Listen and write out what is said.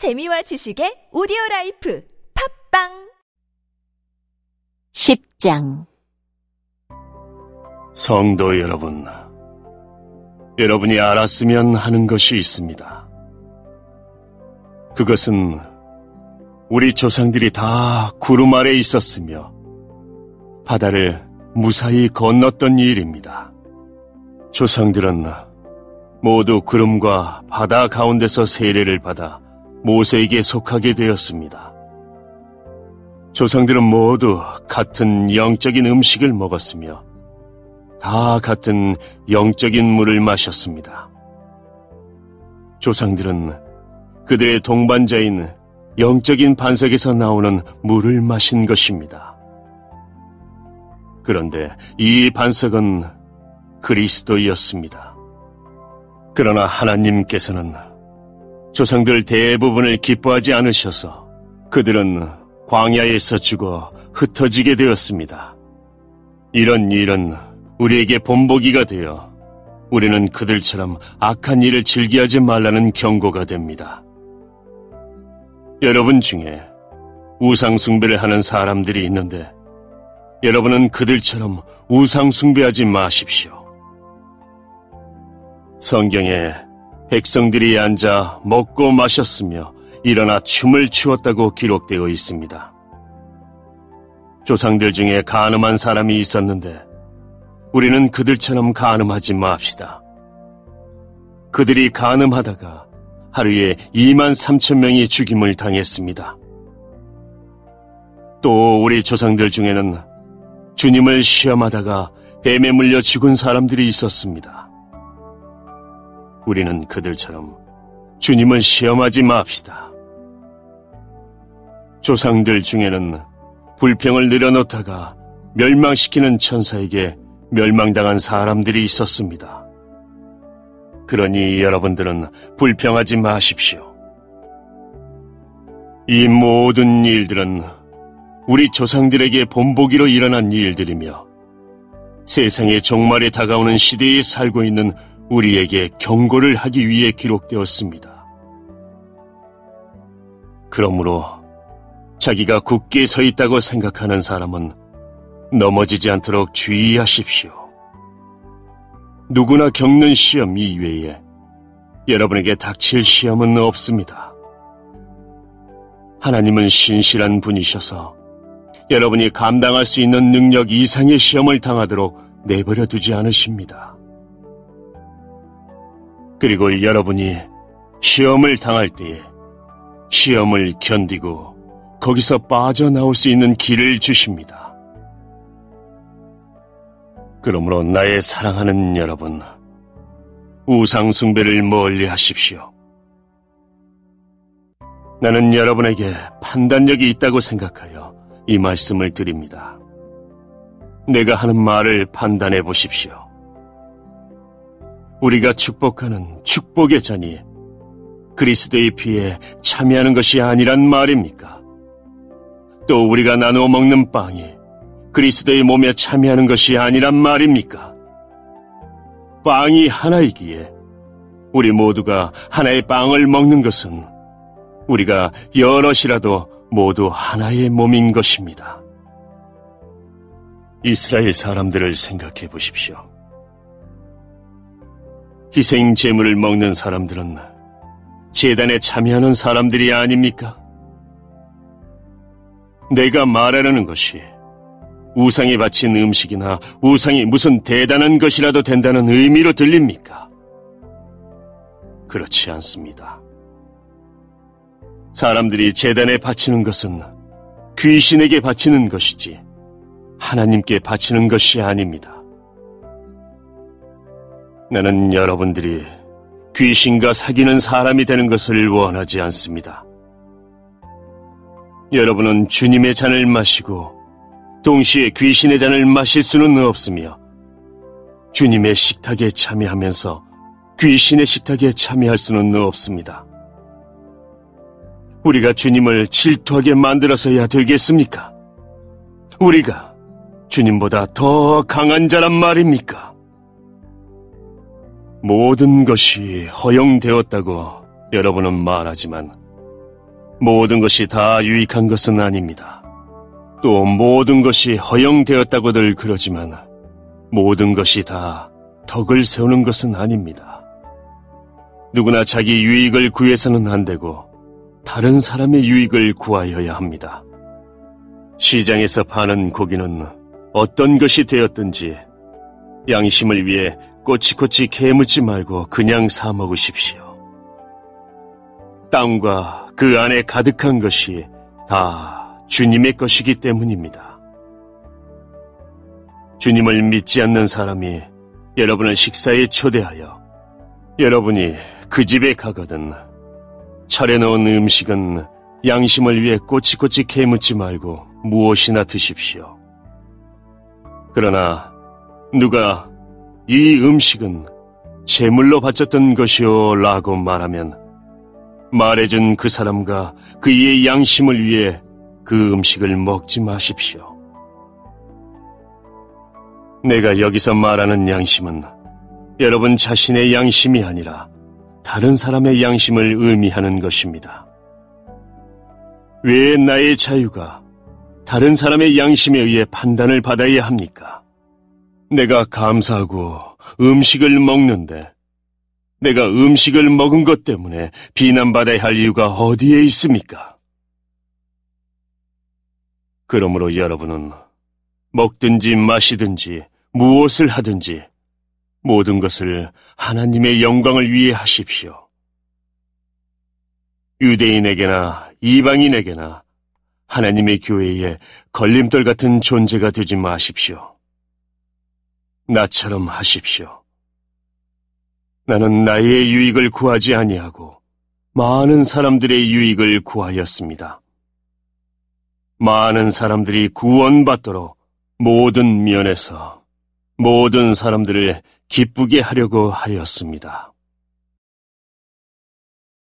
재미와 지식의 오디오 life 팟빵 10장 성도 여러분, 여러분이 알았으면 하는 것이 있습니다. 그것은 우리 조상들이 다 구름 아래 있었으며 바다를 무사히 건넜던 일입니다. 조상들은 모두 구름과 바다 가운데서 세례를 받아 모세에게 속하게 되었습니다. 조상들은 모두 같은 영적인 음식을 먹었으며 다 같은 영적인 물을 마셨습니다. 조상들은 그들의 동반자인 영적인 반석에서 나오는 물을 마신 것입니다. 그런데 이 반석은 그리스도였습니다. 그러나 하나님께서는 조상들 대부분을 기뻐하지 않으셔서 그들은 광야에서 죽어 흩어지게 되었습니다. 이런 일은 우리에게 본보기가 되어 우리는 그들처럼 악한 일을 즐기하지 말라는 경고가 됩니다. 여러분 중에 우상숭배를 하는 사람들이 있는데 여러분은 그들처럼 우상숭배하지 마십시오. 성경에 백성들이 앉아 먹고 마셨으며 일어나 춤을 추었다고 기록되어 있습니다. 조상들 중에 가늠한 사람이 있었는데 우리는 그들처럼 가늠하지 맙시다. 그들이 가늠하다가 하루에 2만 3천 명이 죽임을 당했습니다. 또 우리 조상들 중에는 주님을 시험하다가 뱀에 물려 죽은 사람들이 있었습니다. 우리는 그들처럼 주님을 시험하지 맙시다. 조상들 중에는 불평을 늘어놓다가 멸망시키는 천사에게 멸망당한 사람들이 있었습니다. 그러니 여러분들은 불평하지 마십시오. 이 모든 일들은 우리 조상들에게 본보기로 일어난 일들이며 세상의 종말에 다가오는 시대에 살고 있는 우리에게 경고를 하기 위해 기록되었습니다. 그러므로 자기가 굳게 서 있다고 생각하는 사람은 넘어지지 않도록 주의하십시오. 누구나 겪는 시험 이외에 여러분에게 닥칠 시험은 없습니다. 하나님은 신실한 분이셔서 여러분이 감당할 수 있는 능력 이상의 시험을 당하도록 내버려 두지 않으십니다. 그리고 여러분이 시험을 당할 때에 시험을 견디고 거기서 빠져나올 수 있는 길을 주십니다. 그러므로 나의 사랑하는 여러분, 우상숭배를 멀리 하십시오. 나는 여러분에게 판단력이 있다고 생각하여 이 말씀을 드립니다. 내가 하는 말을 판단해 보십시오. 우리가 축복하는 축복의 잔이 그리스도의 피에 참여하는 것이 아니란 말입니까? 또 우리가 나누어 먹는 빵이 그리스도의 몸에 참여하는 것이 아니란 말입니까? 빵이 하나이기에 우리 모두가 하나의 빵을 먹는 것은 우리가 여럿이라도 모두 하나의 몸인 것입니다. 이스라엘 사람들을 생각해 보십시오. 희생 제물을 먹는 사람들은 재단에 참여하는 사람들이 아닙니까? 내가 말하려는 것이 우상이 바친 음식이나 우상이 무슨 대단한 것이라도 된다는 의미로 들립니까? 그렇지 않습니다. 사람들이 재단에 바치는 것은 귀신에게 바치는 것이지 하나님께 바치는 것이 아닙니다. 나는 여러분들이 귀신과 사귀는 사람이 되는 것을 원하지 않습니다. 여러분은 주님의 잔을 마시고 동시에 귀신의 잔을 마실 수는 없으며 주님의 식탁에 참여하면서 귀신의 식탁에 참여할 수는 없습니다. 우리가 주님을 질투하게 만들어서야 되겠습니까? 우리가 주님보다 더 강한 자란 말입니까? 모든 것이 허용되었다고 여러분은 말하지만 모든 것이 다 유익한 것은 아닙니다. 또 모든 것이 허용되었다고들 그러지만 모든 것이 다 덕을 세우는 것은 아닙니다. 누구나 자기 유익을 구해서는 안 되고 다른 사람의 유익을 구하여야 합니다. 시장에서 파는 고기는 어떤 것이 되었든지 양심을 위해 꼬치꼬치 개묻지 말고 그냥 사 먹으십시오. 땅과 그 안에 가득한 것이 다 주님의 것이기 때문입니다. 주님을 믿지 않는 사람이 여러분을 식사에 초대하여 여러분이 그 집에 가거든 차려놓은 음식은 양심을 위해 꼬치꼬치 캐묻지 말고 무엇이나 드십시오. 그러나 누가 이 음식은 제물로 바쳤던 것이오 라고 말하면 말해준 그 사람과 그의 양심을 위해 그 음식을 먹지 마십시오. 내가 여기서 말하는 양심은 여러분 자신의 양심이 아니라 다른 사람의 양심을 의미하는 것입니다. 왜 나의 자유가 다른 사람의 양심에 의해 판단을 받아야 합니까? 내가 감사하고 음식을 먹는데 내가 음식을 먹은 것 때문에 비난받아야 할 이유가 어디에 있습니까? 그러므로 여러분은 먹든지 마시든지 무엇을 하든지 모든 것을 하나님의 영광을 위해 하십시오. 유대인에게나 이방인에게나 하나님의 교회에 걸림돌 같은 존재가 되지 마십시오. 나처럼 하십시오. 나는 나의 유익을 구하지 아니하고 많은 사람들의 유익을 구하였습니다. 많은 사람들이 구원받도록 모든 면에서 모든 사람들을 기쁘게 하려고 하였습니다.